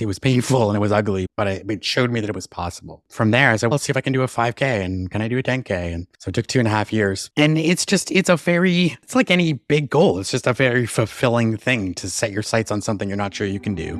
It was painful and it was ugly, but I, it showed me that it was possible. From there, I said, well, let's see if I can do a 5K and can I do a 10K? And so it took two and a half years. And it's just, it's a very, it's like any big goal. It's just a very fulfilling thing to set your sights on something you're not sure you can do.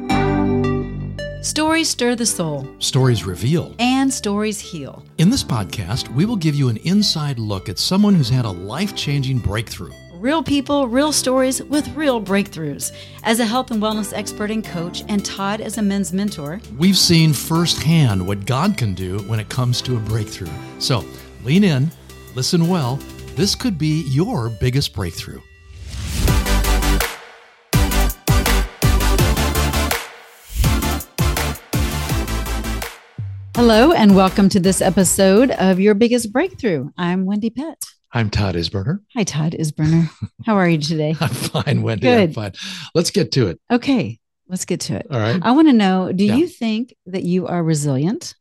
Stories stir the soul. Stories reveal. And stories heal. In this podcast, we will give you an inside look at someone who's had a life changing breakthrough real people, real stories with real breakthroughs. As a health and wellness expert and coach, and Todd as a men's mentor, we've seen firsthand what God can do when it comes to a breakthrough. So lean in, listen well. This could be your biggest breakthrough. Hello, and welcome to this episode of Your Biggest Breakthrough. I'm Wendy Pett. I'm Todd Isberner. Hi, Todd Isberner. How are you today? I'm fine, Wendy. Good. I'm fine. Let's get to it. Okay, let's get to it. All right. I want to know do yeah. you think that you are resilient?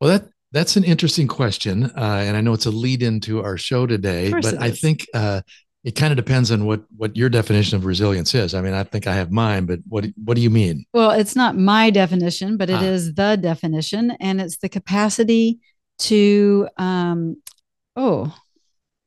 Well, that that's an interesting question. Uh, and I know it's a lead into our show today, but I think uh, it kind of depends on what what your definition of resilience is. I mean, I think I have mine, but what what do you mean? Well, it's not my definition, but it ah. is the definition, and it's the capacity to um, oh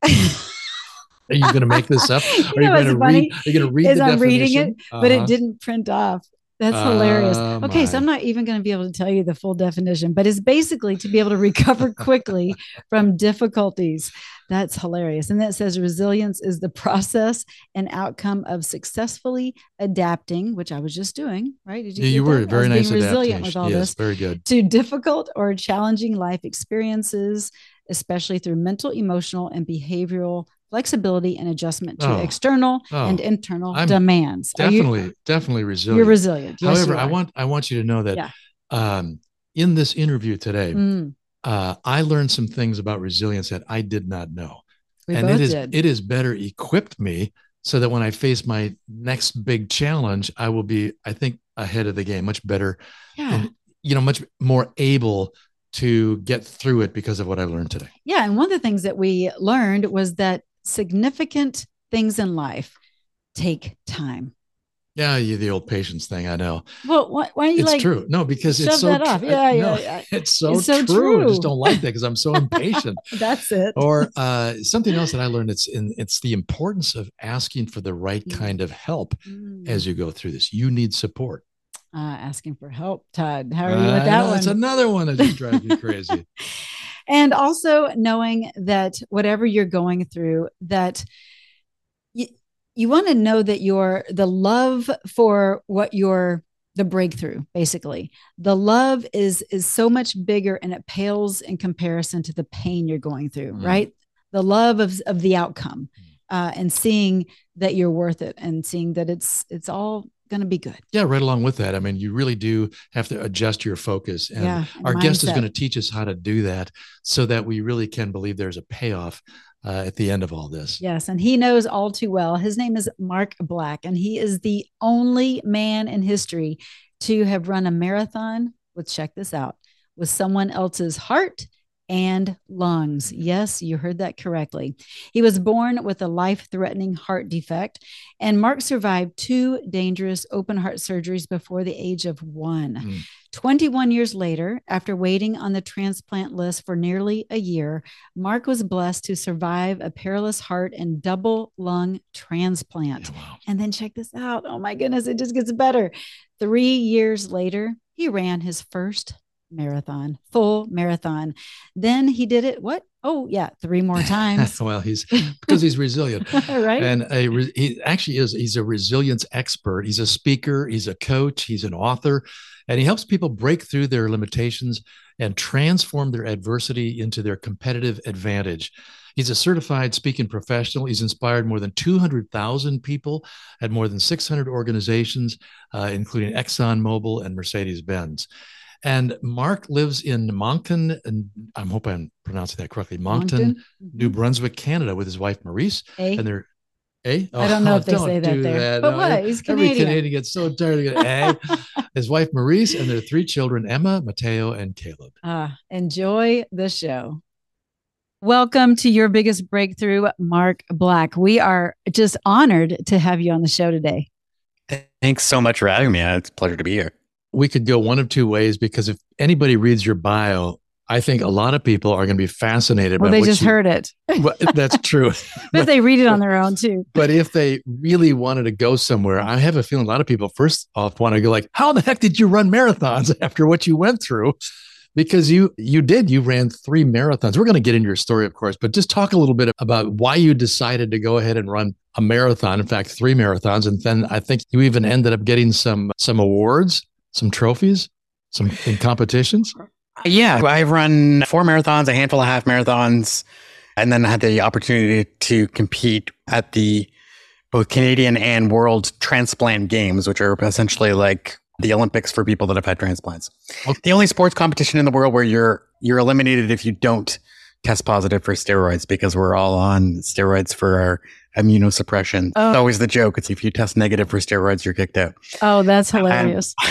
Are you going to make this up? Are you, you going to read? Are you going to read? Is I'm reading it, uh-huh. but it uh-huh. didn't print off. That's hilarious. Uh, okay, my. so I'm not even going to be able to tell you the full definition, but it's basically to be able to recover quickly from difficulties. That's hilarious. And that says resilience is the process and outcome of successfully adapting, which I was just doing, right? Did you, yeah, you were very nice resilient with all yes, this. Very good. To difficult or challenging life experiences, especially through mental, emotional, and behavioral flexibility and adjustment to oh, external oh, and internal I'm demands. Definitely, you, definitely resilient. You're resilient. Yes, However, I want I want you to know that yeah. um, in this interview today, mm. uh, I learned some things about resilience that I did not know, we and it is did. it is better equipped me so that when I face my next big challenge, I will be, I think, ahead of the game, much better, yeah. and you know, much more able to get through it because of what I learned today. Yeah. And one of the things that we learned was that significant things in life take time. Yeah, you the old patience thing. I know. Well, why, why are you it's like? true. No, because it's so. That off. Yeah, yeah, no, yeah. It's so, it's so true. true. I just don't like that because I'm so impatient. That's it. Or uh, something else that I learned. It's in. It's the importance of asking for the right mm. kind of help mm. as you go through this. You need support uh, asking for help. Todd, how are you with that one? It's another one that just drives me crazy. and also knowing that whatever you're going through, that you, you want to know that your the love for what you're the breakthrough basically the love is is so much bigger and it pales in comparison to the pain you're going through mm. right the love of, of the outcome mm. uh, and seeing that you're worth it and seeing that it's it's all going to be good. Yeah, right along with that. I mean, you really do have to adjust your focus. And yeah, our mindset. guest is going to teach us how to do that so that we really can believe there's a payoff uh, at the end of all this. Yes. And he knows all too well. His name is Mark Black, and he is the only man in history to have run a marathon with, check this out, with someone else's heart and lungs. Yes, you heard that correctly. He was born with a life threatening heart defect, and Mark survived two dangerous open heart surgeries before the age of one. Mm. 21 years later, after waiting on the transplant list for nearly a year, Mark was blessed to survive a perilous heart and double lung transplant. Yeah, wow. And then check this out. Oh my goodness, it just gets better. Three years later, he ran his first marathon, full marathon. Then he did it. What? Oh, yeah, three more times. well, he's because he's resilient, right? And a he actually is. He's a resilience expert. He's a speaker. He's a coach. He's an author, and he helps people break through their limitations and transform their adversity into their competitive advantage. He's a certified speaking professional. He's inspired more than 200,000 people at more than 600 organizations, uh, including ExxonMobil and Mercedes Benz. And Mark lives in Moncton, and I'm hope I'm pronouncing that correctly. Moncton, Moncton? New mm-hmm. Brunswick, Canada, with his wife Maurice. A? And they're Eh? Oh, I don't know if they say that there. That. But no, what? He's Canadian. Every Canadian gets so tired of eh? His wife Maurice and their three children, Emma, Mateo, and Caleb. Ah, enjoy the show. Welcome to your biggest breakthrough, Mark Black. We are just honored to have you on the show today. Thanks so much for having me. It's a pleasure to be here. We could go one of two ways because if anybody reads your bio, I think a lot of people are going to be fascinated. Well, by they what just you- heard it. Well, that's true. but if they read it on their own too. But if they really wanted to go somewhere, I have a feeling a lot of people first off want to go like, "How the heck did you run marathons after what you went through?" Because you you did you ran three marathons. We're going to get into your story, of course, but just talk a little bit about why you decided to go ahead and run a marathon. In fact, three marathons, and then I think you even ended up getting some some awards, some trophies, some in competitions. Yeah, I've run four marathons, a handful of half marathons, and then had the opportunity to compete at the both Canadian and World Transplant Games, which are essentially like the Olympics for people that have had transplants. Okay. The only sports competition in the world where you're you're eliminated if you don't test positive for steroids because we're all on steroids for our immunosuppression. Oh. It's always the joke. It's if you test negative for steroids, you're kicked out. Oh, that's hilarious.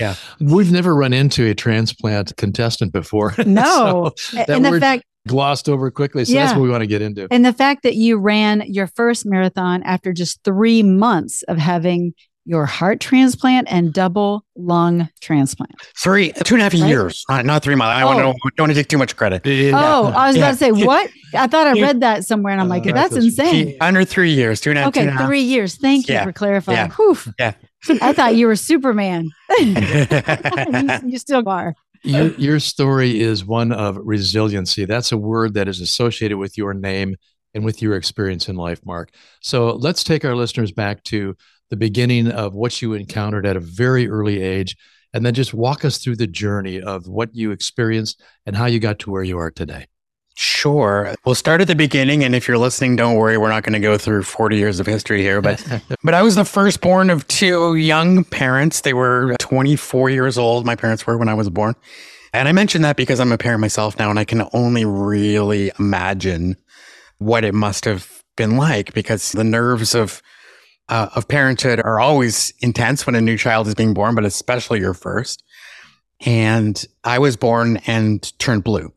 Yeah. We've never run into a transplant contestant before. No. So that and the fact glossed over quickly. So that's what we want to get into. and the fact that you ran your first marathon after just three months of having your heart transplant and double lung transplant. Three, two and a half Right? years, not, not three months. I Oh. don't, don't want to take too much credit. Oh, I was Yeah. about to say what? I thought I read that somewhere, and I'm like, Uh, that's that's- insane. Under three years, two and a half. two Okay, and a half. three years. Thank you Yeah. for clarifying. Yeah. Whew. Yeah. I thought you were Superman. you, you still are. your, your story is one of resiliency. That's a word that is associated with your name and with your experience in life, Mark. So let's take our listeners back to the beginning of what you encountered at a very early age, and then just walk us through the journey of what you experienced and how you got to where you are today. Sure. We'll start at the beginning. And if you're listening, don't worry. We're not going to go through 40 years of history here. But but I was the firstborn of two young parents. They were 24 years old. My parents were when I was born. And I mention that because I'm a parent myself now, and I can only really imagine what it must have been like because the nerves of uh, of parenthood are always intense when a new child is being born, but especially your first. And I was born and turned blue.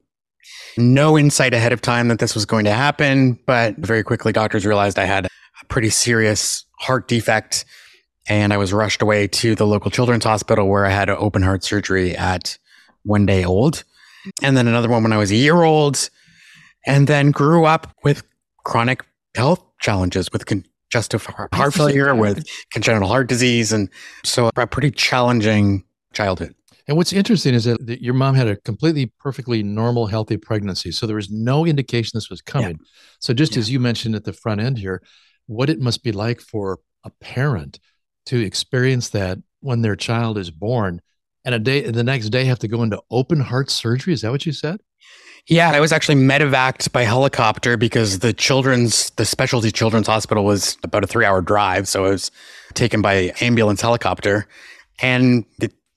No insight ahead of time that this was going to happen, but very quickly doctors realized I had a pretty serious heart defect and I was rushed away to the local children's hospital where I had open heart surgery at one day old. And then another one when I was a year old and then grew up with chronic health challenges with congestive heart heart failure, with congenital heart disease. And so a pretty challenging childhood. And what's interesting is that, that your mom had a completely perfectly normal, healthy pregnancy. So there was no indication this was coming. So just Yeah. as you mentioned at the front end here, what it must be like for a parent to experience that when their child is born and a day the next day have to go into open heart surgery. Is that what you said? Yeah, I was actually medevaced by helicopter because the children's, the specialty children's hospital was about a three hour drive. So I was taken by ambulance helicopter and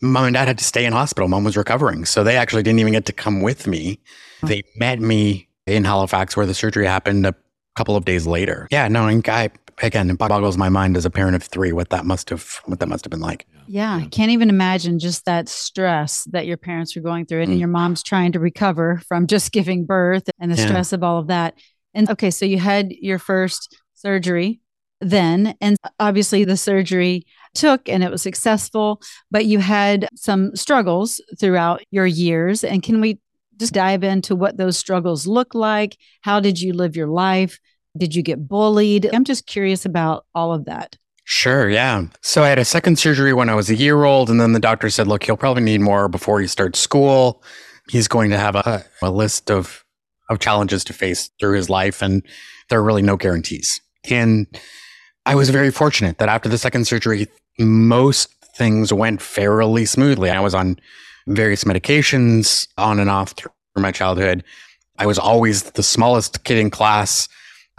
mom and dad had to stay in hospital. Mom was recovering. So they actually didn't even get to come with me. They met me in Halifax where the surgery happened a couple of days later. Yeah, no, and I, again, it boggles my mind as a parent of three what that must have, what that must have been like. Yeah, Yeah. I can't even imagine just that stress that your parents were going through, and Mm. your mom's trying to recover from just giving birth and the Yeah. stress of all of that. And okay, so you had your first surgery then, and obviously the surgery took and it was successful, but you had some struggles throughout your years. And can we just dive into what those struggles look like? How did you live your life? Did you get bullied? I'm just curious about all of that. Sure, yeah. So I had a second surgery when I was a year old, and then the doctor said, "Look, he'll probably need more before he starts school. He's going to have a, a list of of challenges to face through his life, and there are really no guarantees." And I was very fortunate that after the second surgery, most things went fairly smoothly. I was on various medications on and off through my childhood. I was always the smallest kid in class.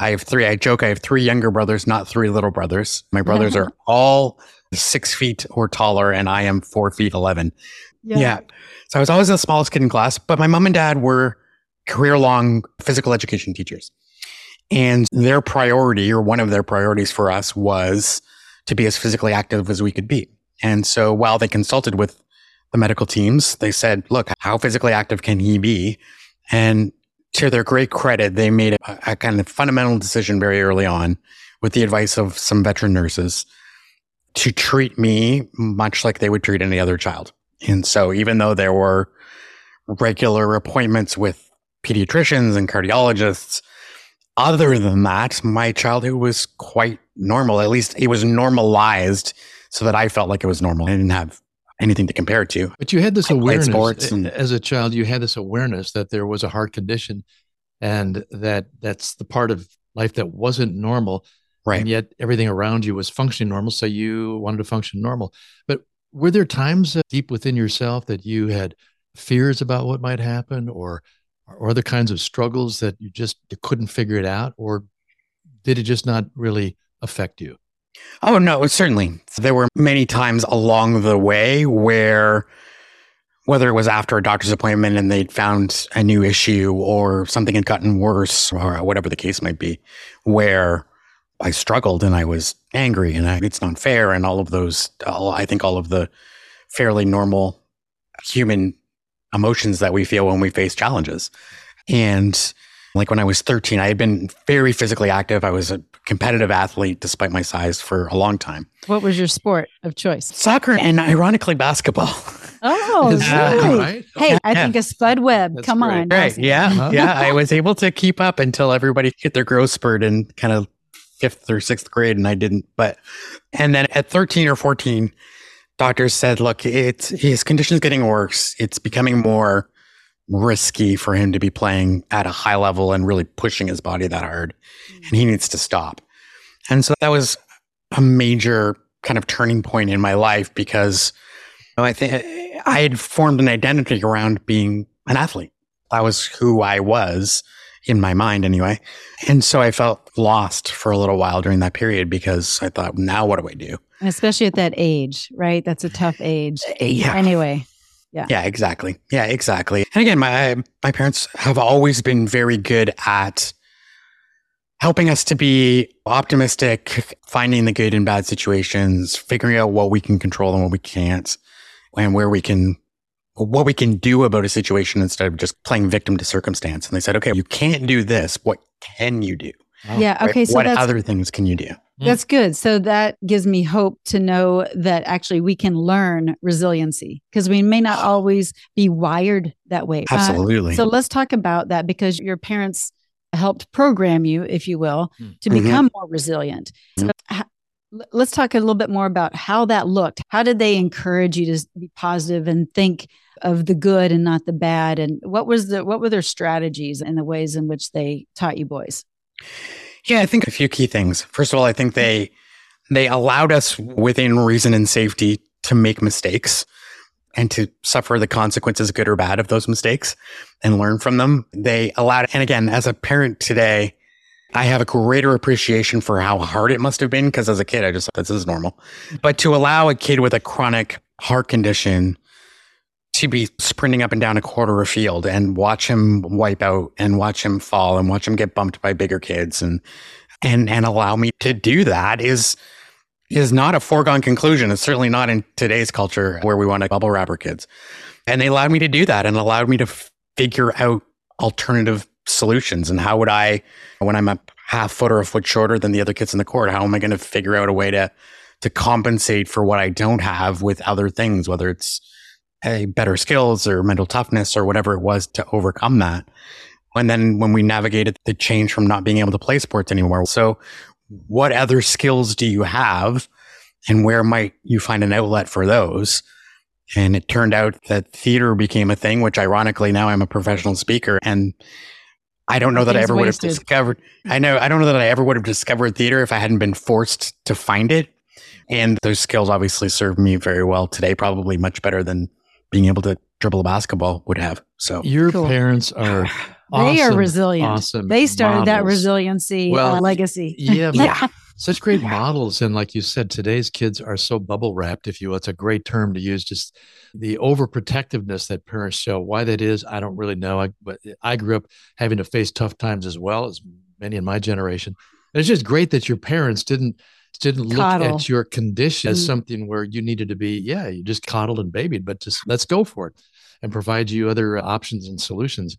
I have three. I joke I have three younger brothers, not three little brothers. My brothers are all six feet or taller, and I am four feet 11. Yeah. So I was always the smallest kid in class, but my mom and dad were career long physical education teachers. And their priority, or one of their priorities for us, was to be as physically active as we could be. And so while they consulted with the medical teams, they said, look, how physically active can he be? And to their great credit, they made a, a kind of fundamental decision very early on with the advice of some veteran nurses to treat me much like they would treat any other child. And so even though there were regular appointments with pediatricians and cardiologists, other than that, my childhood was quite normal. At least it was normalized so that I felt like it was normal. I didn't have anything to compare it to. But you had this I awareness sports and- as a child. You had this awareness that there was a heart condition, and that that's the part of life that wasn't normal. Right. And yet everything around you was functioning normal, so you wanted to function normal. But were there times uh, deep within yourself that you had fears about what might happen, or or other kinds of struggles that you just you couldn't figure it out, or did it just not really affect you? Oh, no, certainly. There were many times along the way where, whether it was after a doctor's appointment and they'd found a new issue or something had gotten worse or whatever the case might be, where I struggled and I was angry and I, it's not fair and all of those, all, I think all of the fairly normal human emotions that we feel when we face challenges. And like when I was 13, I had been very physically active. I was a competitive athlete despite my size for a long time. What was your sport of choice? Soccer and ironically basketball. Oh, Is that really? right? Hey, I Yeah. think a Spud Webb. That's Come great. on. right. Yeah. Uh-huh. Yeah. I was able to keep up until everybody hit their growth spurt in kind of fifth or sixth grade and I didn't. But, and then at 13 or 14, doctors said, look, it's his condition's getting worse. It's becoming more risky for him to be playing at a high level and really pushing his body that hard. Mm. And he needs to stop. And so that was a major kind of turning point in my life because you know, I think I had formed an identity around being an athlete. That was who I was in my mind anyway. And so I felt lost for a little while during that period because I thought, now what do I do? And especially at that age, right? That's a tough age. Uh, yeah. Anyway, Yeah, Yeah, exactly. Yeah, exactly. And again, my my parents have always been very good at helping us to be optimistic, finding the good in bad situations, figuring out what we can control and what we can't, and where we can what we can do about a situation instead of just playing victim to circumstance. And they said, okay, you can't do this. What can you do? yeah. Right? Okay. So what other things can you do? That's good. So that gives me hope to know that actually we can learn resiliency because we may not always be wired that way. Uh, Absolutely. so let's talk about that because your parents helped program you, if you will, Mm. to Mhm. become more resilient. So Mm-hmm. let's talk a little bit more about how that looked. How did they encourage you to be positive and think of the good and not the bad? And what was the what were their strategies and the ways in which they taught you boys? Yeah, I think a few key things. First of all, I think they they allowed us within reason and safety to make mistakes and to suffer the consequences, good or bad, of those mistakes and learn from them. They allowed, and again, as a parent today, I have a greater appreciation for how hard it must have been because as a kid, I just thought this is normal. But to allow a kid with a chronic heart condition to be sprinting up and down a quarter of field and watch him wipe out and watch him fall and watch him get bumped by bigger kids and and and allow me to do that is is not a foregone conclusion. It's certainly not in today's culture where we want to bubble wrap our kids. And they allowed me to do that and allowed me to figure out alternative solutions. And how would I, when I'm a half foot or a foot shorter than the other kids in the court, how am I going to figure out a way to to compensate for what I don't have with other things, whether it's a better skills or mental toughness or whatever it was to overcome that. And then when we navigated the change from not being able to play sports anymore. So what other skills do you have and where might you find an outlet for those? And it turned out that theater became a thing, which ironically now I'm a professional speaker and I don't know that I ever would have discovered. I know I don't know that I ever would have discovered theater if I hadn't been forced to find it. And those skills obviously serve me very well today, probably much better than being able to dribble a basketball would have. So Your Cool. parents are they are resilient. awesome They started that resiliency Well, uh, legacy. Yeah, yeah, such great models. And like you said, today's kids are so bubble wrapped, if you will. It's a great term to use. Just the overprotectiveness that parents show. Why that is, I don't really know. I, but I grew up having to face tough times as well as many in my generation. And it's just great that your parents didn't didn't look Coddle. at your condition as something where you needed to be, yeah, you just coddled and babied, but just let's go for it and provide you other uh, options and solutions.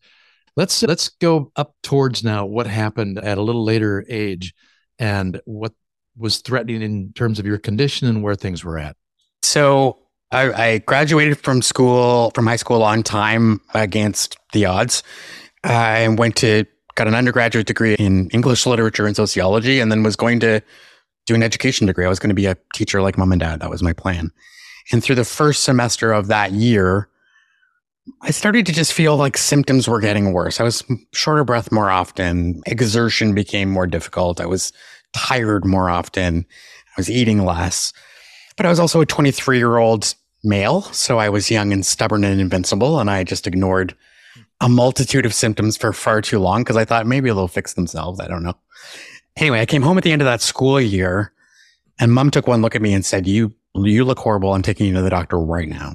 Let's let's go up towards now what happened at a little later age and what was threatening in terms of your condition and where things were at? So I, I graduated from school, from high school on time against the odds. I went to, got an undergraduate degree in English literature and sociology, and then was going to do an education degree. I was going to be a teacher like mom and dad. That was my plan. And through the first semester of that year, I started to just feel like symptoms were getting worse. I was shorter breath more often. Exertion became more difficult. I was tired more often. I was eating less. But I was also a 23 year old male. So I was young and stubborn and invincible. And I just ignored a multitude of symptoms for far too long because I thought maybe they'll fix themselves. I don't know. Anyway, I came home at the end of that school year and mom took one look at me and said, You you look horrible. I'm taking you to the doctor right now.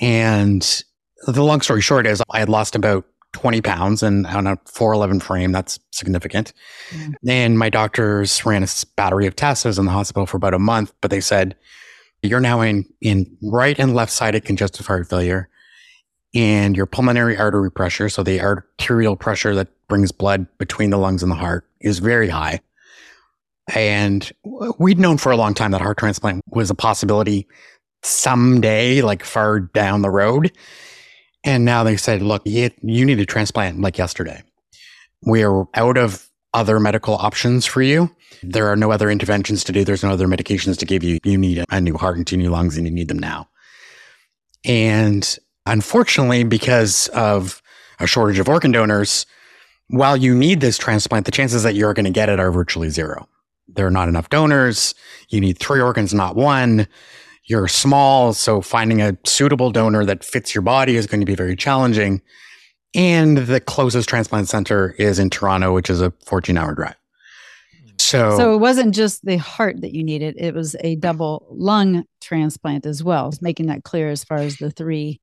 And the long story short is I had lost about 20 pounds and on a 411 frame, that's significant. Mm. And my doctors ran a battery of tests. I was in the hospital for about a month, but they said, you're now in, in right and left sided congestive heart failure and your pulmonary artery pressure. So the arterial pressure that brings blood between the lungs and the heart is very high. And we'd known for a long time that heart transplant was a possibility someday, like far down the road. And now they said, look, you, need a transplant like yesterday. We are out of other medical options for you. There are no other interventions to do. There's no other medications to give you. You need a new heart and two new lungs and you need them now. And unfortunately, because of a shortage of organ donors, while you need this transplant, the chances that you're going to get it are virtually zero. There are not enough donors. You need three organs, not one you're small, so finding a suitable donor that fits your body is going to be very challenging. And the closest transplant center is in Toronto, which is a 14 hour drive. So, so it wasn't just the heart that you needed, it was a double lung transplant as well, making that clear as far as the three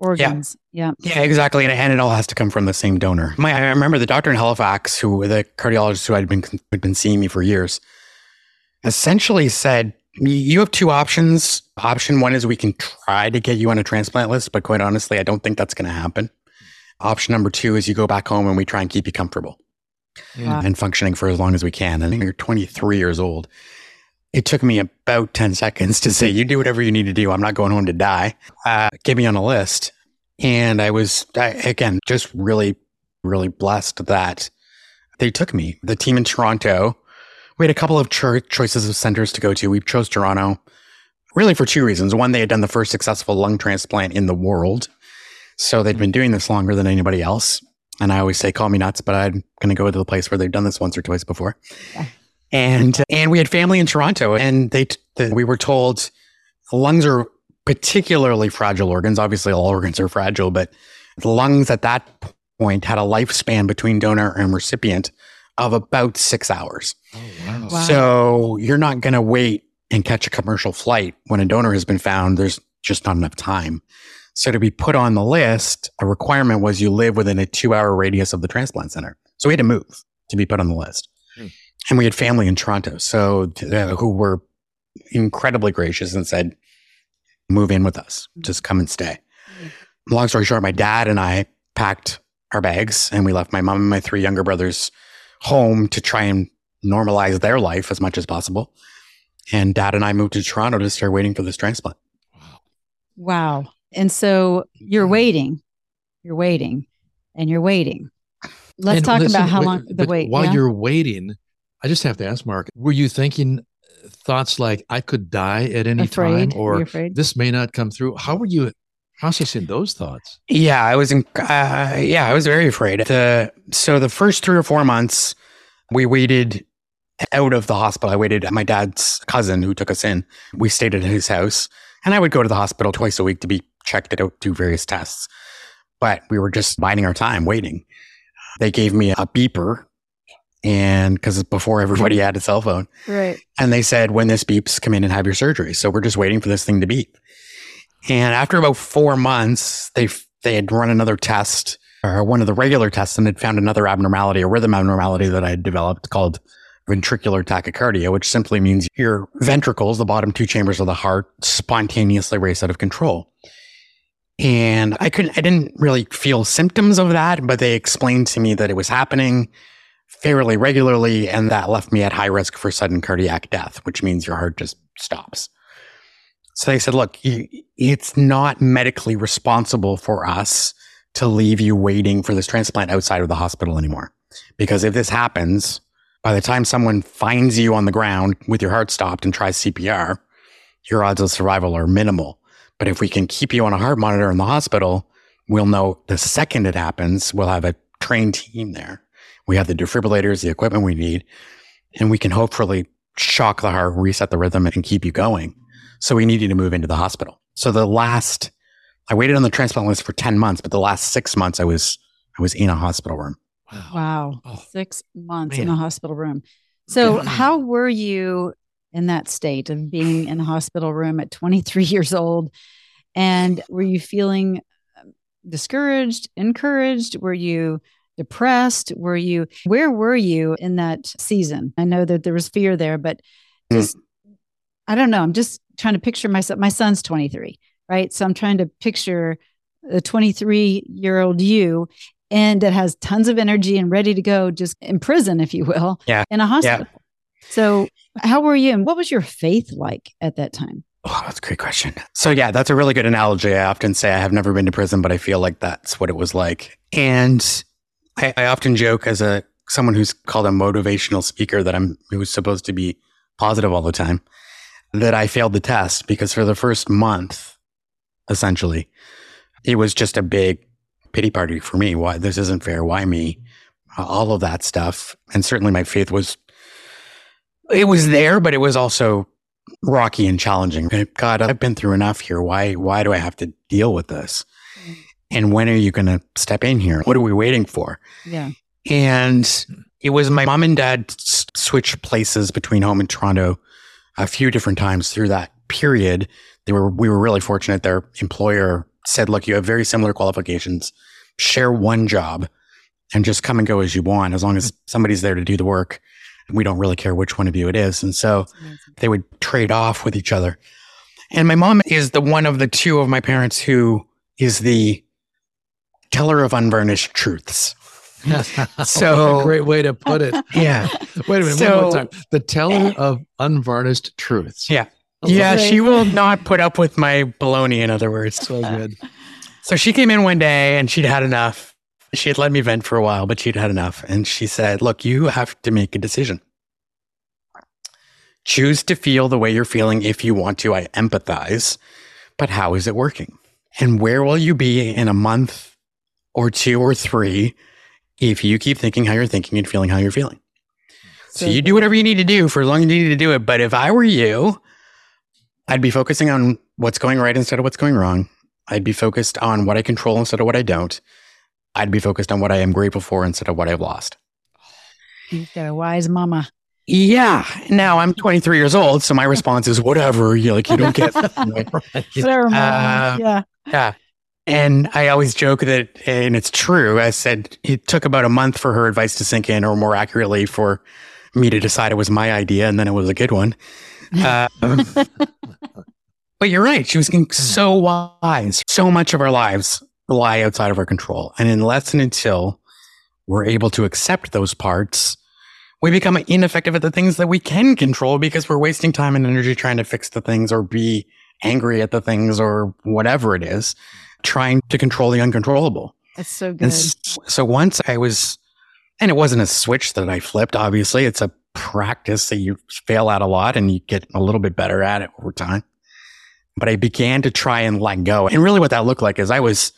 organs. Yeah. Yeah, yeah exactly. And, and it all has to come from the same donor. My, I remember the doctor in Halifax, who the cardiologist who had been, had been seeing me for years, essentially said, you have two options. Option one is we can try to get you on a transplant list, but quite honestly, I don't think that's going to happen. Option number two is you go back home and we try and keep you comfortable yeah. and functioning for as long as we can. And you're 23 years old. It took me about 10 seconds to say, you do whatever you need to do. I'm not going home to die. Uh, get me on a list. And I was, I, again, just really, really blessed that they took me. The team in Toronto, we had a couple of cho- choices of centers to go to. We chose Toronto really for two reasons. One, they had done the first successful lung transplant in the world. So they'd been doing this longer than anybody else. And I always say, call me nuts, but I'm going to go to the place where they've done this once or twice before. Yeah. And, and we had family in Toronto and they, the, we were told lungs are particularly fragile organs. Obviously all organs are fragile, but the lungs at that point had a lifespan between donor and recipient of about six hours. Oh, wow. wow. So you're not going to wait and catch a commercial flight when a donor has been found. There's just not enough time. So to be put on the list, a requirement was you live within a two hour radius of the transplant center. So we had to move to be put on the list. Hmm. And we had family in Toronto. So uh, who were incredibly gracious and said, move in with us, hmm. just come and stay. Hmm. Long story short, my dad and I packed our bags and we left my mom and my three younger brothers home to try and normalize their life as much as possible. And dad and I moved to Toronto to start waiting for this transplant. Wow. And so you're waiting, you're waiting, and you're waiting. Let's and talk listen, about how long the wait. While yeah? you're waiting, I just have to ask Mark, were you thinking thoughts like I could die at any afraid? time or this may not come through? How were you processing those thoughts? Yeah, I was in, uh, yeah, I was very afraid. The, so the first three or four months, we waited out of the hospital. I waited at my dad's cousin who took us in. We stayed at his house, and I would go to the hospital twice a week to be checked out, do various tests. But we were just biding our time, waiting. They gave me a beeper, and because it's before everybody had a cell phone, right? And they said, "When this beeps, come in and have your surgery." So we're just waiting for this thing to beep. And after about four months, they they had run another test or one of the regular tests and had found another abnormality, a rhythm abnormality that I had developed called ventricular tachycardia, which simply means your ventricles, the bottom two chambers of the heart, spontaneously race out of control. And I couldn't, I didn't really feel symptoms of that, but they explained to me that it was happening. Fairly regularly. And that left me at high risk for sudden cardiac death, which means your heart just stops. So they said, look, it's not medically responsible for us to leave you waiting for this transplant outside of the hospital anymore. Because if this happens, by the time someone finds you on the ground with your heart stopped and tries CPR, your odds of survival are minimal. But if we can keep you on a heart monitor in the hospital, we'll know the second it happens, we'll have a trained team there. We have the defibrillators, the equipment we need, and we can hopefully shock the heart, reset the rhythm, and keep you going. So we needed to move into the hospital. So the last, I waited on the transplant list for 10 months, but the last six months I was, I was in a hospital room. Wow. wow. Oh, Six months man. in a hospital room. So yeah. how were you in that state of being in a hospital room at 23 years old? And were you feeling um, discouraged, encouraged? Were you depressed? Were you, where were you in that season? I know that there was fear there, but hmm. just, mm. I don't know. I'm just trying to picture myself. My son's 23, right? So I'm trying to picture the 23 year old you and that has tons of energy and ready to go, just in prison, if you will, yeah. in a hospital. Yeah. So, how were you and what was your faith like at that time? Oh, that's a great question. So, yeah, that's a really good analogy. I often say I have never been to prison, but I feel like that's what it was like. And I, I often joke as a someone who's called a motivational speaker that I'm who's supposed to be positive all the time that I failed the test because for the first month, essentially, it was just a big pity party for me. Why this isn't fair? Why me? All of that stuff, and certainly my faith was it was there, but it was also rocky and challenging. God, I've been through enough here. Why why do I have to deal with this? And when are you going to step in here? What are we waiting for? Yeah. And it was my mom and dad switched places between home and Toronto a few different times through that period. They were we were really fortunate. Their employer said, look, you have very similar qualifications. Share one job and just come and go as you want, as long as somebody's there to do the work. We don't really care which one of you it is. And so they would trade off with each other. And my mom is the one of the two of my parents who is the teller of unvarnished truths. so great way to put it. Yeah. Wait a minute. So, one more time. The teller of unvarnished truths. Yeah. Yeah, she will not put up with my baloney, in other words. So good. So she came in one day and she'd had enough. She had let me vent for a while, but she'd had enough. And she said, Look, you have to make a decision. Choose to feel the way you're feeling if you want to. I empathize, but how is it working? And where will you be in a month or two or three if you keep thinking how you're thinking and feeling how you're feeling? So, so you do whatever you need to do for as long as you need to do it. But if I were you, I'd be focusing on what's going right instead of what's going wrong. I'd be focused on what I control instead of what I don't. I'd be focused on what I am grateful for instead of what I've lost. You've got a wise mama. Yeah. Now I'm 23 years old, so my response is whatever. You like you don't get. Uh, yeah. Yeah. And I always joke that, and it's true. I said it took about a month for her advice to sink in, or more accurately, for me to decide it was my idea, and then it was a good one. Uh, but you're right. She was getting so wise. So much of our lives lie outside of our control. And unless and until we're able to accept those parts, we become ineffective at the things that we can control because we're wasting time and energy trying to fix the things or be angry at the things or whatever it is, trying to control the uncontrollable. That's so good. so once I was, and it wasn't a switch that I flipped, obviously, it's a practice that you fail at a lot and you get a little bit better at it over time. But I began to try and let go. And really what that looked like is I was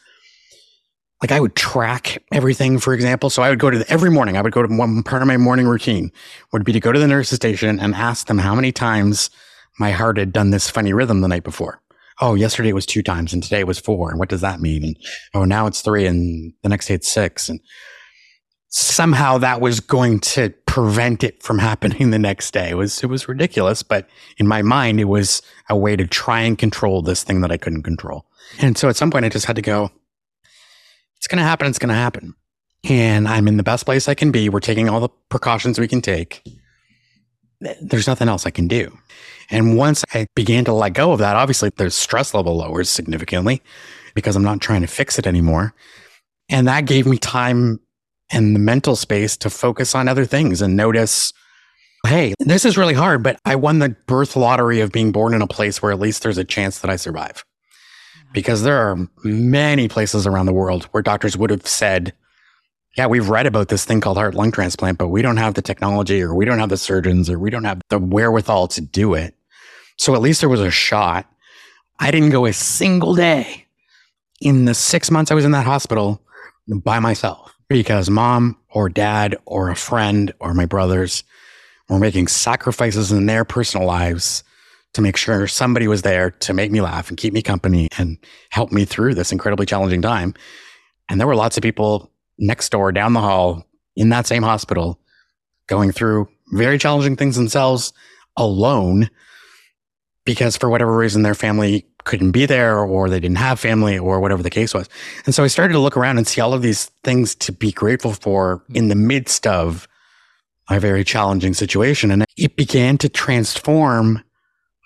like, I would track everything, for example. So I would go to the, every morning, I would go to one part of my morning routine would be to go to the nurse's station and ask them how many times my heart had done this funny rhythm the night before. Oh, yesterday it was two times and today it was four. And what does that mean? And oh, now it's three and the next day it's six. And somehow that was going to prevent it from happening the next day. It was it was ridiculous, but in my mind it was a way to try and control this thing that I couldn't control. And so at some point I just had to go it's going to happen, it's going to happen. And I'm in the best place I can be. We're taking all the precautions we can take. There's nothing else I can do. And once I began to let go of that, obviously the stress level lowers significantly because I'm not trying to fix it anymore. And that gave me time and the mental space to focus on other things and notice hey, this is really hard, but I won the birth lottery of being born in a place where at least there's a chance that I survive. Mm-hmm. Because there are many places around the world where doctors would have said, yeah, we've read about this thing called heart lung transplant, but we don't have the technology or we don't have the surgeons or we don't have the wherewithal to do it. So at least there was a shot. I didn't go a single day in the six months I was in that hospital by myself because mom or dad or a friend or my brothers were making sacrifices in their personal lives to make sure somebody was there to make me laugh and keep me company and help me through this incredibly challenging time. And there were lots of people next door, down the hall, in that same hospital, going through very challenging things themselves alone because for whatever reason their family couldn't be there or they didn't have family or whatever the case was. And so I started to look around and see all of these things to be grateful for in the midst of a very challenging situation. And it began to transform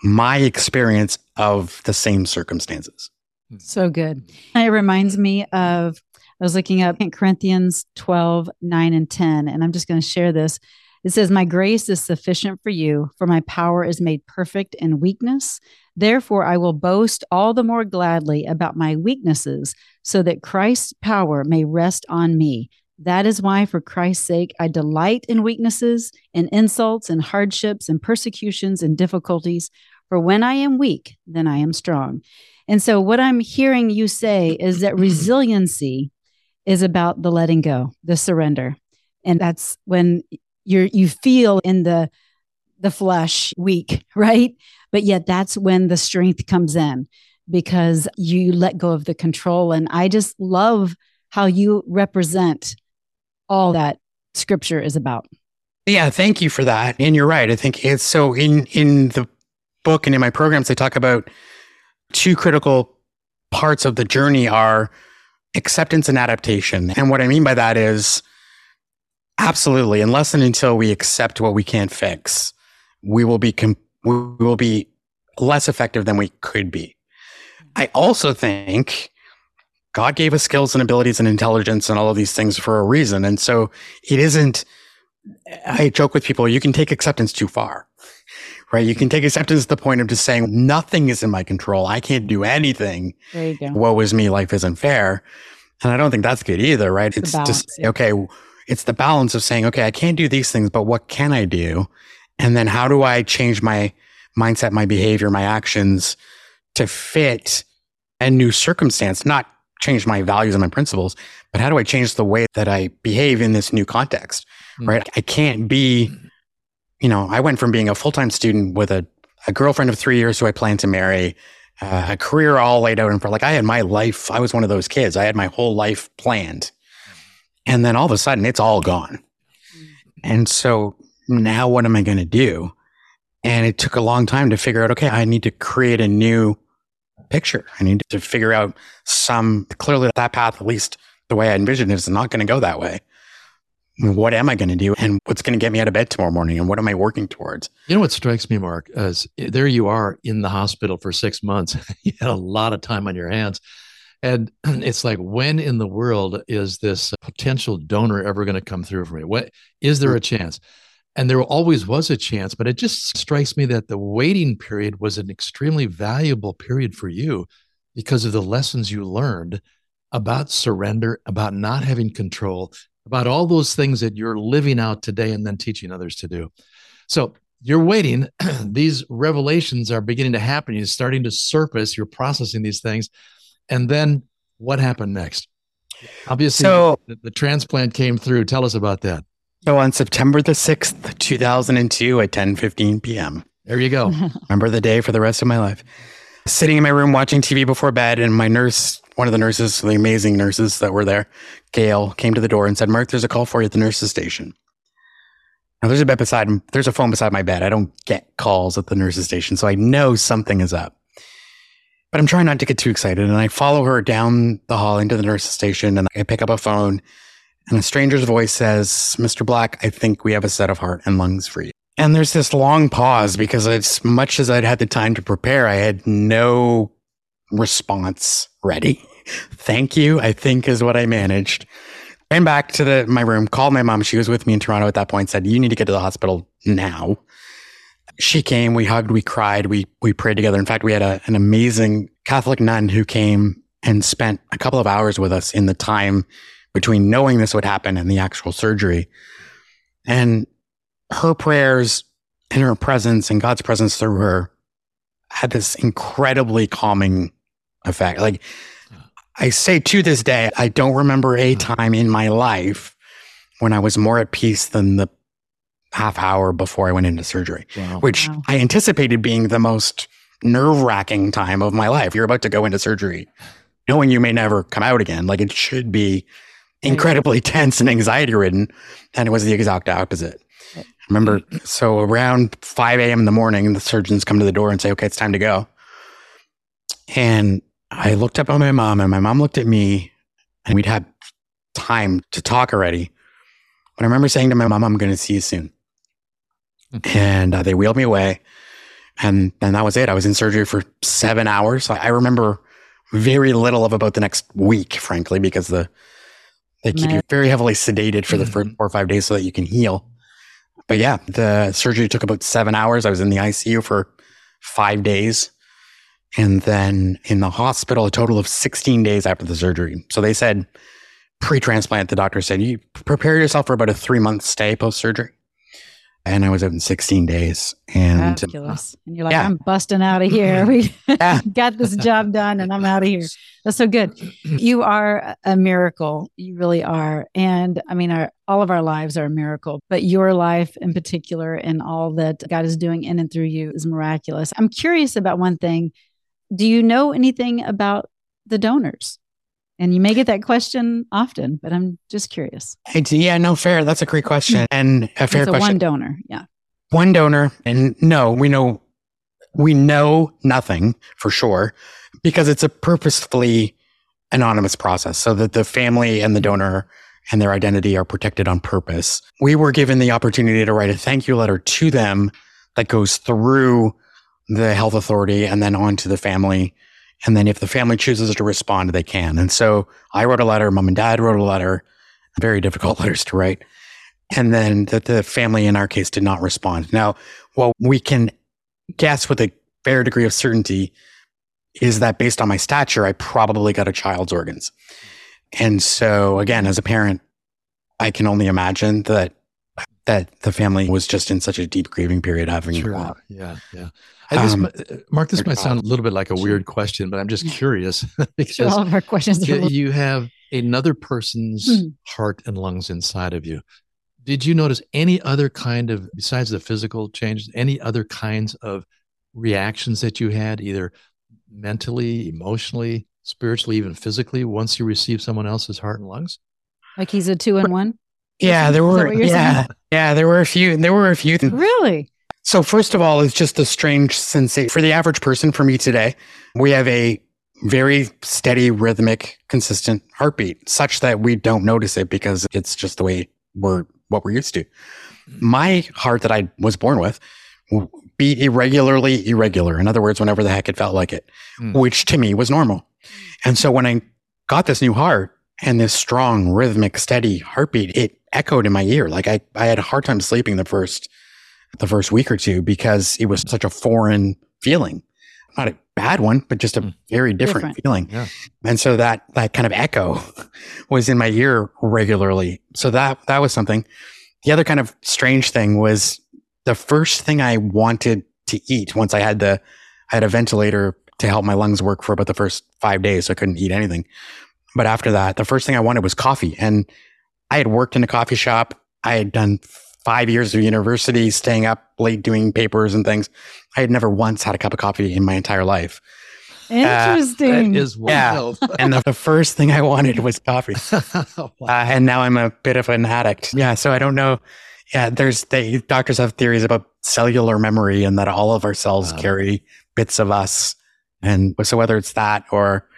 my experience of the same circumstances. So good. It reminds me of, I was looking up Corinthians 12, 9, and 10, and I'm just going to share this. It says, My grace is sufficient for you, for my power is made perfect in weakness. Therefore, I will boast all the more gladly about my weaknesses, so that Christ's power may rest on me. That is why, for Christ's sake, I delight in weaknesses, in insults, and hardships, and persecutions, and difficulties. For when I am weak, then I am strong. And so, what I'm hearing you say is that resiliency is about the letting go, the surrender. And that's when you're, you feel in the, the flesh weak, right? But yet, that's when the strength comes in because you let go of the control. And I just love how you represent all that scripture is about. Yeah, thank you for that. And you're right. I think it's so in in the book and in my programs they talk about two critical parts of the journey are acceptance and adaptation. And what I mean by that is absolutely unless and until we accept what we can't fix, we will be com- we will be less effective than we could be. Mm-hmm. I also think God gave us skills and abilities and intelligence and all of these things for a reason. And so it isn't, I joke with people, you can take acceptance too far, right? You can take acceptance to the point of just saying, nothing is in my control. I can't do anything. There you go. Woe is me. Life isn't fair. And I don't think that's good either, right? It's, it's just, okay, it's the balance of saying, okay, I can't do these things, but what can I do? And then how do I change my mindset, my behavior, my actions to fit a new circumstance, not change my values and my principles, but how do I change the way that I behave in this new context? Mm-hmm. Right. I can't be, you know, I went from being a full time student with a, a girlfriend of three years who I plan to marry, uh, a career all laid out in front. Like I had my life, I was one of those kids. I had my whole life planned. And then all of a sudden it's all gone. And so now what am I going to do? And it took a long time to figure out, okay, I need to create a new picture. I need to figure out some clearly that path, at least the way I envision it, is not going to go that way. What am I going to do? And what's going to get me out of bed tomorrow morning? And what am I working towards? You know what strikes me, Mark, is there you are in the hospital for six months. you had a lot of time on your hands. And it's like, when in the world is this potential donor ever going to come through for me? What is there a mm-hmm. chance? And there always was a chance, but it just strikes me that the waiting period was an extremely valuable period for you because of the lessons you learned about surrender, about not having control, about all those things that you're living out today and then teaching others to do. So you're waiting. these revelations are beginning to happen. You're starting to surface. You're processing these things. And then what happened next? Obviously, so, the, the transplant came through. Tell us about that. So on September the 6th, 2002 at 10:15 p.m. There you go. Remember the day for the rest of my life. Sitting in my room watching TV before bed and my nurse, one of the nurses, the amazing nurses that were there, Gail, came to the door and said, "Mark, there's a call for you at the nurse's station." Now there's a bed beside there's a phone beside my bed. I don't get calls at the nurse's station, so I know something is up. But I'm trying not to get too excited and I follow her down the hall into the nurse's station and I pick up a phone and a stranger's voice says, Mr. Black, I think we have a set of heart and lungs for you. And there's this long pause because as much as I'd had the time to prepare, I had no response ready. Thank you, I think is what I managed. Ran back to the my room, called my mom. She was with me in Toronto at that point. Said, "You need to get to the hospital now." She came. We hugged. We cried. We we prayed together. In fact, we had a, an amazing Catholic nun who came and spent a couple of hours with us in the time between knowing this would happen and the actual surgery. And her prayers and her presence and God's presence through her had this incredibly calming effect. Like I say to this day, I don't remember a hmm. time in my life when I was more at peace than the half hour before I went into surgery, Wow. which Wow. I anticipated being the most nerve wracking time of my life. You're about to go into surgery, knowing you may never come out again. Like it should be incredibly tense and anxiety ridden. And it was the exact opposite. I remember, so around 5 a.m. in the morning, the surgeons come to the door and say, okay, it's time to go. And I looked up at my mom, and my mom looked at me, and we'd had time to talk already. But I remember saying to my mom, I'm going to see you soon. And uh, they wheeled me away. And and that was it. I was in surgery for seven hours. I, I remember very little of about the next week, frankly, because the they keep you very heavily sedated for the first Mhm. four or five days so that you can heal. But yeah, the surgery took about seven hours. I was in the ICU for five days. And then in the hospital, a total of 16 days after the surgery. So they said pre transplant, the doctor said, you prepare yourself for about a three month stay post surgery. And I was out in 16 days. And uh, Fabulous. And you're like, Yeah. I'm busting out of here. We Yeah. got this job done and I'm out of here. That's so good. You are a miracle. You really are. And I mean, our, all of our lives are a miracle, but your life in particular and all that God is doing in and through you is miraculous. I'm curious about one thing. Do you know anything about the donors? And you may get that question often, but I'm just curious. it's, yeah, no, fair. That's a great question. And a fair it's a question. one donor. Yeah. one donor and no we know we know nothing for sure because it's a purposefully anonymous process so that the family and the donor and their identity are protected on purpose we were given the opportunity to write a thank you letter to them that goes through the health authority and then on to the family and then if the family chooses to respond they can and so i wrote a letter mom and dad wrote a letter very difficult letters to write and then that the family in our case did not respond. Now, what we can guess with a fair degree of certainty is that based on my stature, I probably got a child's organs. And so again, as a parent, I can only imagine that that the family was just in such a deep grieving period having Sure. Yeah. Yeah. And this, Um, mi- Mark, this might sound a little bit like a weird question, but I'm just curious Sure, because all of our questions are a y- little- you have another person's Hmm. heart and lungs inside of you. Did you notice any other kind of, besides the physical changes, any other kinds of reactions that you had, either mentally, emotionally, spiritually, even physically, once you received someone else's heart and lungs? like he's a two in one. Yeah, there were yeah, saying? yeah, there were a few there were a few things. Really? So first of all, it's just a strange sensation for the average person. For me today, we have a very steady, rhythmic, consistent heartbeat, such that we don't notice it because it's just the way we're what we're used to. My heart that I was born with beat irregularly, irregular. In other words, whenever the heck it felt like it, Hmm. which to me was normal. And so when I got this new heart and this strong, rhythmic, steady heartbeat, it echoed in my ear. Like I, I had a hard time sleeping the first the first week or two because it was such a foreign feeling. Not a bad one, but just a Mm. very different, Different. feeling. Yeah. And so that that kind of echo was in my ear regularly. So that that was something. The other kind of strange thing was the first thing I wanted to eat once I had the I had a ventilator to help my lungs work for about the first five days. So I couldn't eat anything. But after that, the first thing I wanted was coffee. And I had worked in a coffee shop. I had done five years of university, staying up late doing papers and things. I had never once had a cup of coffee in my entire life. Interesting. That is Yeah. wild. And the, the first thing I wanted was coffee. Wow. Uh, and now I'm a bit of an addict. Yeah. So I don't know. Yeah. There's, they, doctors have theories about cellular memory and that all of our cells Wow. carry bits of us. And so whether it's that or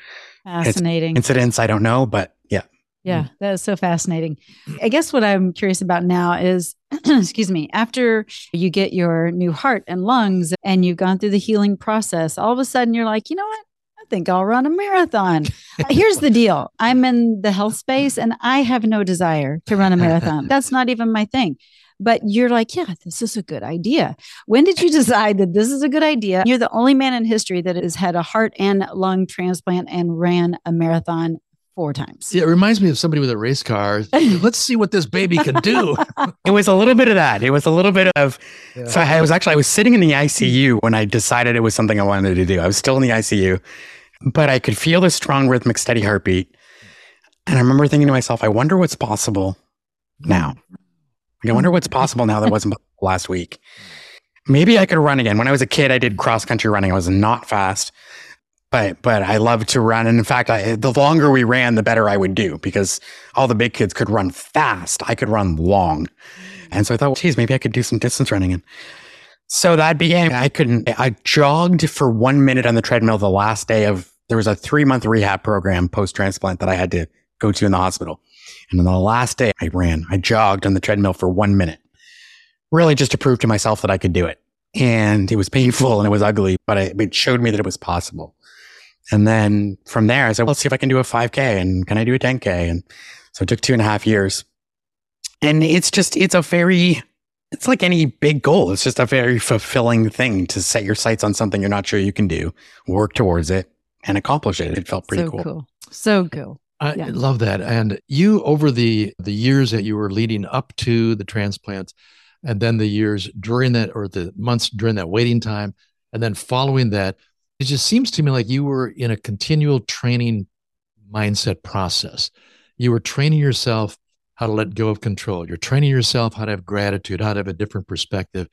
Fascinating. incidents, I don't know. But yeah. Yeah, that is so fascinating. I guess what I'm curious about now is, excuse me, after you get your new heart and lungs and you've gone through the healing process, all of a sudden you're like, you know what? I think I'll run a marathon. Uh, here's the deal I'm in the health space and I have no desire to run a marathon. That's not even my thing. But you're like, yeah, this is a good idea. When did you decide that this is a good idea? You're the only man in history that has had a heart and lung transplant and ran a marathon four times. Yeah, it reminds me of somebody with a race car. Let's see what this baby can do. it was a little bit of that. It was a little bit of. Yeah. So I was actually I was sitting in the ICU when I decided it was something I wanted to do. I was still in the ICU, but I could feel the strong rhythmic steady heartbeat, and I remember thinking to myself, I wonder what's possible now. I wonder what's possible now that wasn't last week. Maybe I could run again. When I was a kid, I did cross country running. I was not fast but but I love to run. And in fact, I, the longer we ran, the better I would do because all the big kids could run fast. I could run long. And so I thought, well, geez, maybe I could do some distance running. And so that began. I couldn't, I jogged for one minute on the treadmill the last day of, there was a three month rehab program post transplant that I had to go to in the hospital. And on the last day I ran, I jogged on the treadmill for one minute, really just to prove to myself that I could do it. And it was painful and it was ugly, but it showed me that it was possible. And then from there, I said, well, let's see if I can do a 5K and can I do a 10K? And so it took two and a half years. And it's just, it's a very, it's like any big goal. It's just a very fulfilling thing to set your sights on something you're not sure you can do, work towards it, and accomplish it. It felt pretty so cool. cool. So cool. I yeah. love that. And you, over the the years that you were leading up to the transplant, and then the years during that, or the months during that waiting time, and then following that, it just seems to me like you were in a continual training mindset process. You were training yourself how to let go of control. You're training yourself how to have gratitude, how to have a different perspective.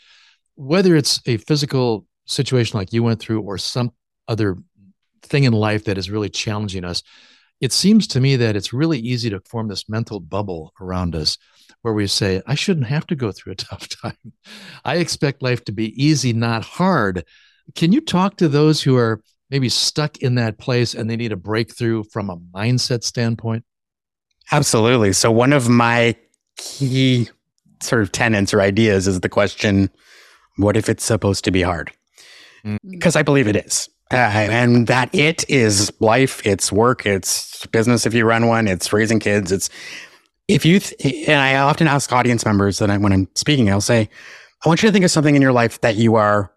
Whether it's a physical situation like you went through or some other thing in life that is really challenging us, it seems to me that it's really easy to form this mental bubble around us where we say, I shouldn't have to go through a tough time. I expect life to be easy, not hard. Can you talk to those who are maybe stuck in that place and they need a breakthrough from a mindset standpoint? Absolutely. So, one of my key sort of tenets or ideas is the question what if it's supposed to be hard? Because mm. I believe it is. Uh, and that it is life, it's work, it's business if you run one, it's raising kids. It's if you, th- and I often ask audience members that I, when I'm speaking, I'll say, I want you to think of something in your life that you are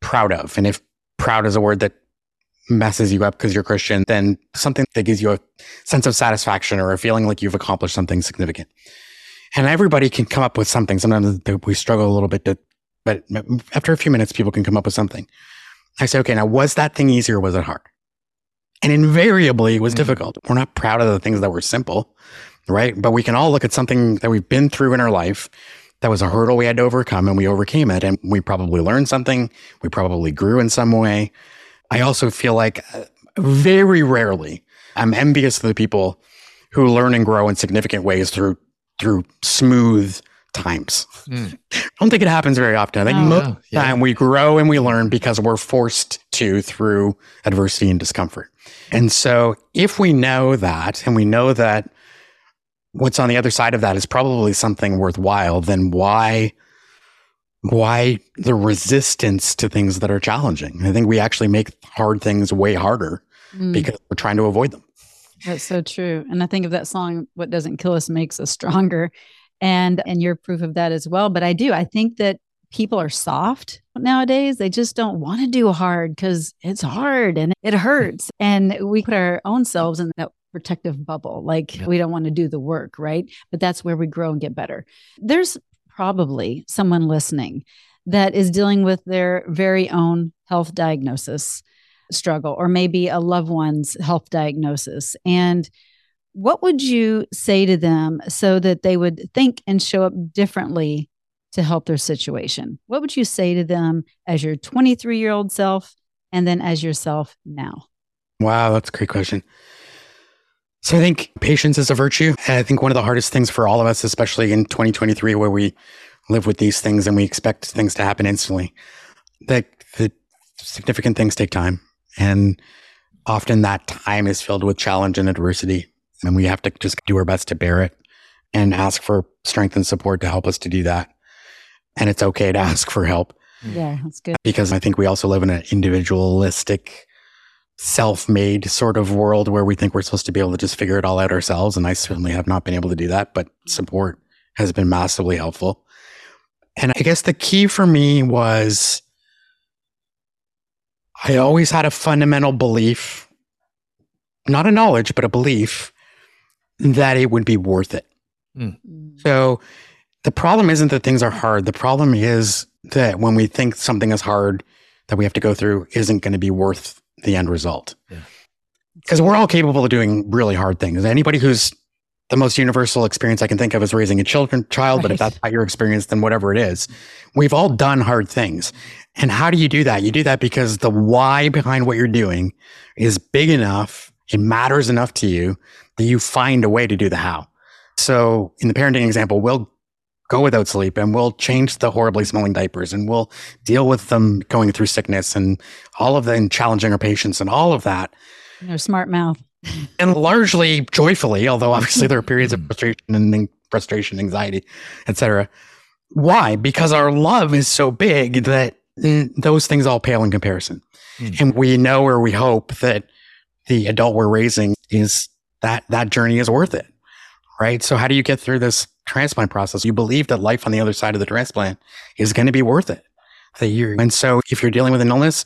proud of. And if proud is a word that messes you up because you're Christian, then something that gives you a sense of satisfaction or a feeling like you've accomplished something significant. And everybody can come up with something. Sometimes we struggle a little bit to, but after a few minutes, people can come up with something. I say, okay, now was that thing easy or was it hard? And invariably it was mm-hmm. difficult. We're not proud of the things that were simple, right? But we can all look at something that we've been through in our life that was a hurdle we had to overcome and we overcame it. And we probably learned something. We probably grew in some way. I also feel like uh, very rarely I'm envious of the people who learn and grow in significant ways through through smooth times. Mm. I don't think it happens very often. I think oh, most the time we grow and we learn because we're forced to through adversity and discomfort. And so if we know that and we know that what's on the other side of that is probably something worthwhile, then why why the resistance to things that are challenging? I think we actually make hard things way harder mm. because we're trying to avoid them. That's so true. And I think of that song, What Doesn't Kill Us Makes Us Stronger. And and you're proof of that as well. But I do. I think that people are soft nowadays. They just don't want to do hard because it's hard and it hurts. And we put our own selves in that protective bubble. Like yeah. we don't want to do the work, right? But that's where we grow and get better. There's probably someone listening that is dealing with their very own health diagnosis struggle, or maybe a loved one's health diagnosis. And what would you say to them so that they would think and show up differently to help their situation? What would you say to them as your 23 year old self and then as yourself now? Wow, that's a great question. So I think patience is a virtue. And I think one of the hardest things for all of us, especially in 2023, where we live with these things and we expect things to happen instantly, that the significant things take time. And often that time is filled with challenge and adversity. And we have to just do our best to bear it and ask for strength and support to help us to do that. And it's okay to ask for help. Yeah, that's good. Because I think we also live in an individualistic self made sort of world where we think we're supposed to be able to just figure it all out ourselves. And I certainly have not been able to do that, but support has been massively helpful. And I guess the key for me was I always had a fundamental belief, not a knowledge, but a belief that it would be worth it. Mm. So the problem isn't that things are hard. The problem is that when we think something is hard that we have to go through isn't going to be worth the end result. Because we're all capable of doing really hard things. Anybody who's the most universal experience I can think of is raising a children child, but if that's not your experience, then whatever it is. We've all done hard things. And how do you do that? You do that because the why behind what you're doing is big enough, it matters enough to you that you find a way to do the how. So in the parenting example, we'll go without sleep and we'll change the horribly smelling diapers and we'll deal with them going through sickness and all of the and challenging our patience and all of that. Their smart mouth. And largely joyfully, although obviously there are periods of frustration and frustration, anxiety, etc. Why? Because our love is so big that mm, those things all pale in comparison. Mm. And we know or we hope that the adult we're raising is that that journey is worth it. Right. So how do you get through this transplant process? You believe that life on the other side of the transplant is going to be worth it. That you and so if you're dealing with an illness,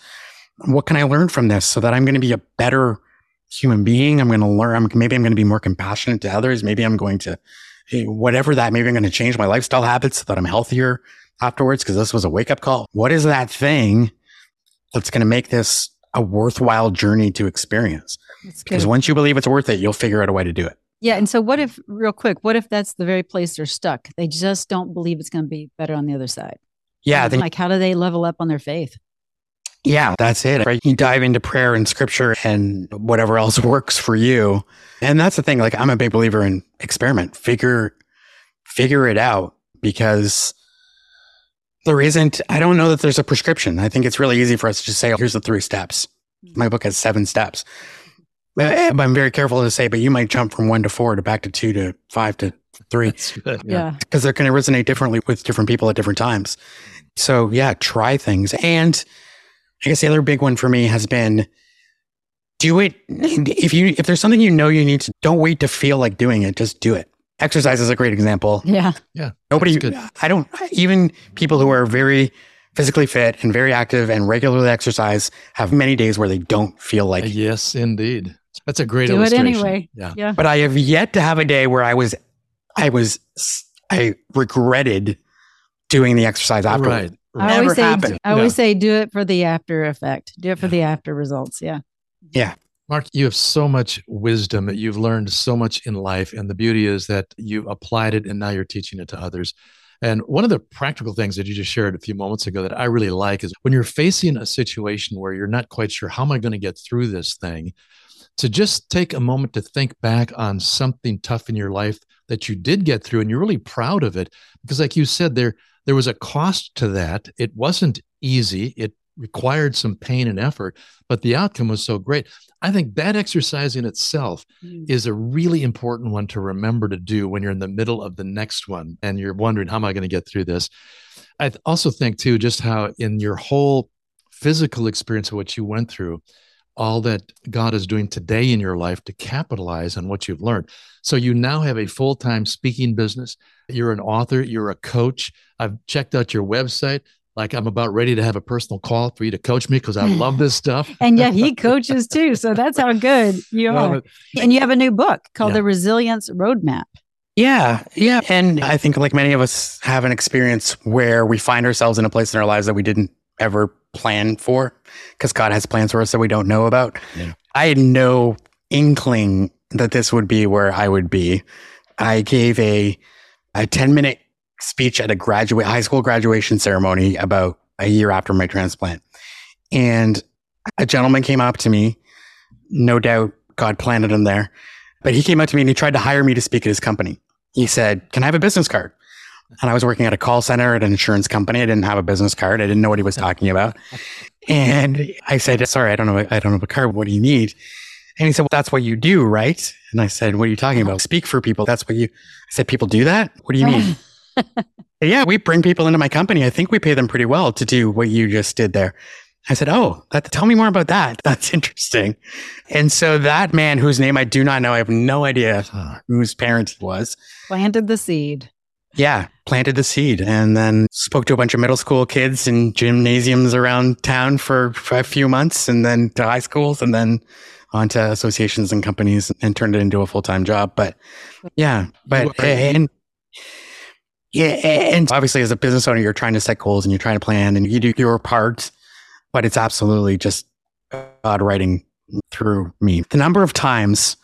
what can I learn from this so that I'm going to be a better human being? I'm going to learn. I'm, maybe I'm going to be more compassionate to others. Maybe I'm going to eh, whatever that. Maybe I'm going to change my lifestyle habits so that I'm healthier afterwards because this was a wake up call. What is that thing that's going to make this a worthwhile journey to experience? Because once you believe it's worth it, you'll figure out a way to do it. Yeah. And so, what if, real quick, what if that's the very place they're stuck? They just don't believe it's going to be better on the other side. Yeah, then like, how do they level up on their faith? Yeah, that's it. Right. You dive into prayer and scripture and whatever else works for you. And that's the thing. Like I'm a big believer in experiment. Figure figure it out because there isn't I don't know that there's a prescription. I think it's really easy for us to just say, oh, here's the three steps. Mm. My book has seven steps. Eh, But I'm very careful to say, but you might jump from one to four to back to two to five to three That's good. Yeah. because they're going to resonate differently with different people at different times. So yeah, try things. And I guess the other big one for me has been do it. If you, if there's something you know you need to, don't wait to feel like doing it. Just do it. Exercise is a great example. Yeah. Yeah. Nobody. I don't, even people who are very physically fit and very active and regularly exercise have many days where they don't feel like yes, indeed. That's a great Do it anyway. Yeah. Yeah. but I have yet to have a day where I was, I was, I regretted doing the exercise afterwards. Right. I Never always say, happened. I always say, do it for the after effect. Do it for the after results. Yeah. Yeah. Mark, you have so much wisdom. that You've learned so much in life. And the beauty is that you applied it and now you're teaching it to others. And one of the practical things that you just shared a few moments ago that I really like is when you're facing a situation where you're not quite sure, how am I going to get through this thing? To just take a moment to think back on something tough in your life that you did get through and you're really proud of it. Because, like you said, there, there was a cost to that. It wasn't easy. It required some pain and effort, but the outcome was so great. I think that exercise in itself mm. is a really important one to remember to do when you're in the middle of the next one and you're wondering, how am I going to get through this? I also think, too, just how in your whole physical experience of what you went through, all that God is doing today in your life to capitalize on what you've learned. So you now have a full time speaking business. You're an author, you're a coach. I've checked out your website. Like I'm about ready to have a personal call for you to coach me because I love this stuff. And yet he coaches too. So that's how good you Well, are. And you have a new book called Yeah. The Resilience Roadmap. Yeah, yeah. And I think like many of us have an experience where we find ourselves in a place in our lives that we didn't ever plan for because God has plans for us that we don't know about. Yeah. I had no inkling that this would be where I would be. I gave a a 10 minute speech at a graduate high school graduation ceremony about a year after my transplant. And a gentleman came up to me, no doubt God planted him there, but he came up to me and he tried to hire me to speak at his company. He said, Can I have a business card? And I was working at a call center at an insurance company. I didn't have a business card. I didn't know what he was talking about. And I said, Sorry, I don't know. I don't have a card. What do you need? And he said, Well, that's what you do, right? And I said, What are you talking about? Speak for people. That's what you I said, People do that? What do you mean? yeah, we bring people into my company. I think we pay them pretty well to do what you just did there. I said, Oh, that, tell me more about that. That's interesting. And so that man whose name I do not know, I have no idea Huh. whose parent he was. Planted the seed. Yeah, planted the seed and then spoke to a bunch of middle school kids in gymnasiums around town for, for a few months and then to high schools and then onto associations and companies and turned it into a full time job. But yeah, but and yeah, and obviously as a business owner, you're trying to set goals and you're trying to plan and you do your part, but it's absolutely just God writing through me. The number of times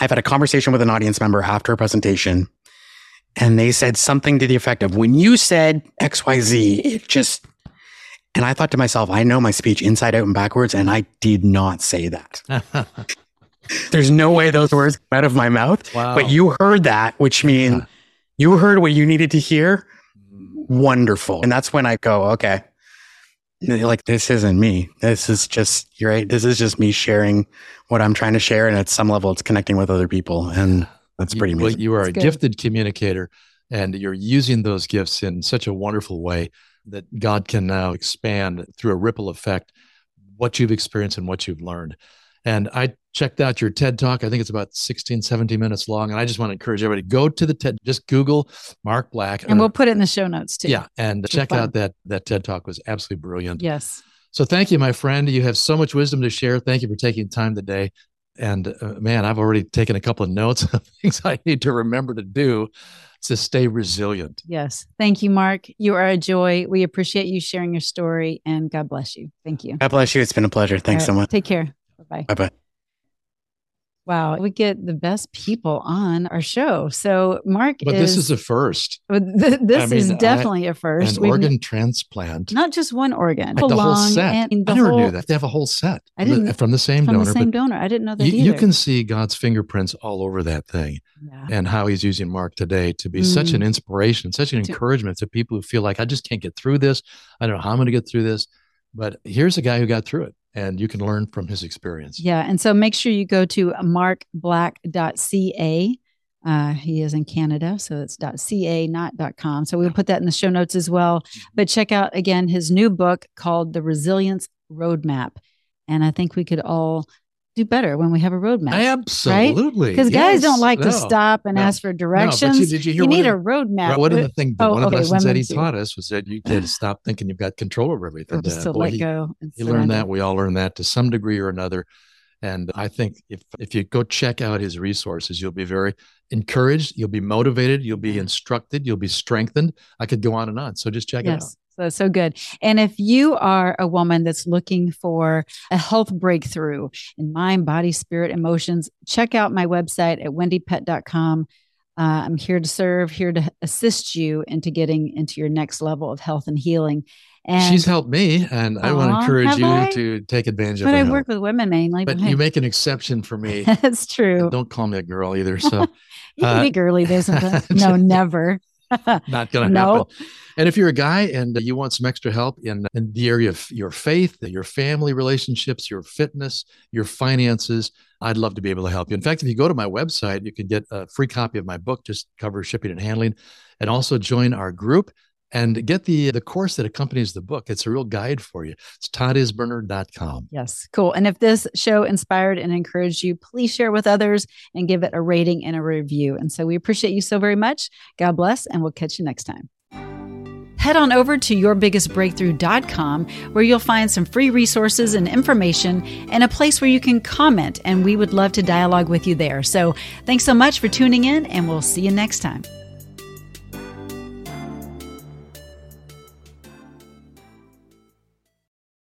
I've had a conversation with an audience member after a presentation and they said something to the effect of when you said xyz it just and i thought to myself i know my speech inside out and backwards and i did not say that. There's no way those words came out of my mouth wow. but you heard that which means Yeah. you heard what you needed to hear. Wonderful. And that's when i go okay. Like this isn't me. This is just you're right. This is just me sharing what i'm trying to share and at some level it's connecting with other people and that's You- pretty well, amazing you are a good. gifted communicator and you're using those gifts in such a wonderful way that God can now expand through a ripple effect what you've experienced and what you've learned. And I checked out your TED talk. I think it's about 16, 17 minutes long. And I just want to encourage everybody go to the TED, just Google Mark Black. And or- we'll put it in the show notes too. yeah, and check fun. out that that TED talk was absolutely brilliant. Yes. So thank you, my friend. You have so much wisdom to share. Thank you for taking time today. And uh, man, I've already taken a couple of notes of things I need to remember to do to stay resilient. Yes. Thank you, Mark. You are a joy. We appreciate you sharing your story and God bless you. Thank you. god bless you it's been a pleasure thanks All so much Take care. Bye bye. bye bye Wow. We get the best people on our show. So, Mark But is, this is a first, th- this I is mean, I- definitely a first. an We've- organ transplant. not just one organ, Like the whole set. the I never whole- knew that. They have a whole set I from the- didn't- from the same From donor. the same donor. I didn't know that you, either. you can see God's fingerprints all over that thing Yeah. and how he's using Mark today to be such Mm. an inspiration, such an To- encouragement to people who feel like, I just can't get through this. I don't know how I'm going to get through this. But here's a guy who got through it, and you can learn from his experience. Yeah. And so make sure you go to markblack.ca. Uh, he is in Canada, so it's .ca, not .com. So we'll put that in the show notes as well. But check out again his new book called The Resilience Roadmap. And I think we could all do better when we have a roadmap. Absolutely. Because guys don't Yes. like to stop and No. ask for No, directions. you- did you hear you need of a roadmap. Right, one of the things, Oh, one of the okay, lessons that he taught us was that you had to stop thinking you've got control over everything. just Uh, to boy, let he, go. He learned that. We all learned that to some degree or another. And I think if if you go check out his resources, you'll be very encouraged. You'll be motivated. You'll be instructed. You'll be strengthened. I could go on and on. So just check it out. So so good. And if you are a woman that's looking for a health breakthrough in mind, body, spirit, emotions, check out my website at wendypet.com. Uh, I'm here to serve, here to assist you into getting into your next level of health and healing. And She's helped me, and I want to encourage you I? to take advantage of it. but I help. work with women mainly. But you make an exception for me. that's true. Don't call me a girl either. So You can uh, be girly sometimes. no, never. not going to No. happen. And if you're a guy and you want some extra help in, in the area of your faith, your family relationships, your fitness, your finances, I'd love to be able to help you. In fact, if you go to my website, you can get a free copy of my book, just cover shipping and handling, and also join our group and get the the course that accompanies the book. It's a real guide for you. It's toddisburner.com. Yes, cool. And if this show inspired and encouraged you, please share with others and give it a rating and a review. And so we appreciate you so very much. God bless, and we'll catch you next time. Head on over to yourbiggestbreakthrough.com where you'll find some free resources and information and a place where you can comment. And we would love to dialogue with you there. So thanks so much for tuning in, and we'll see you next time.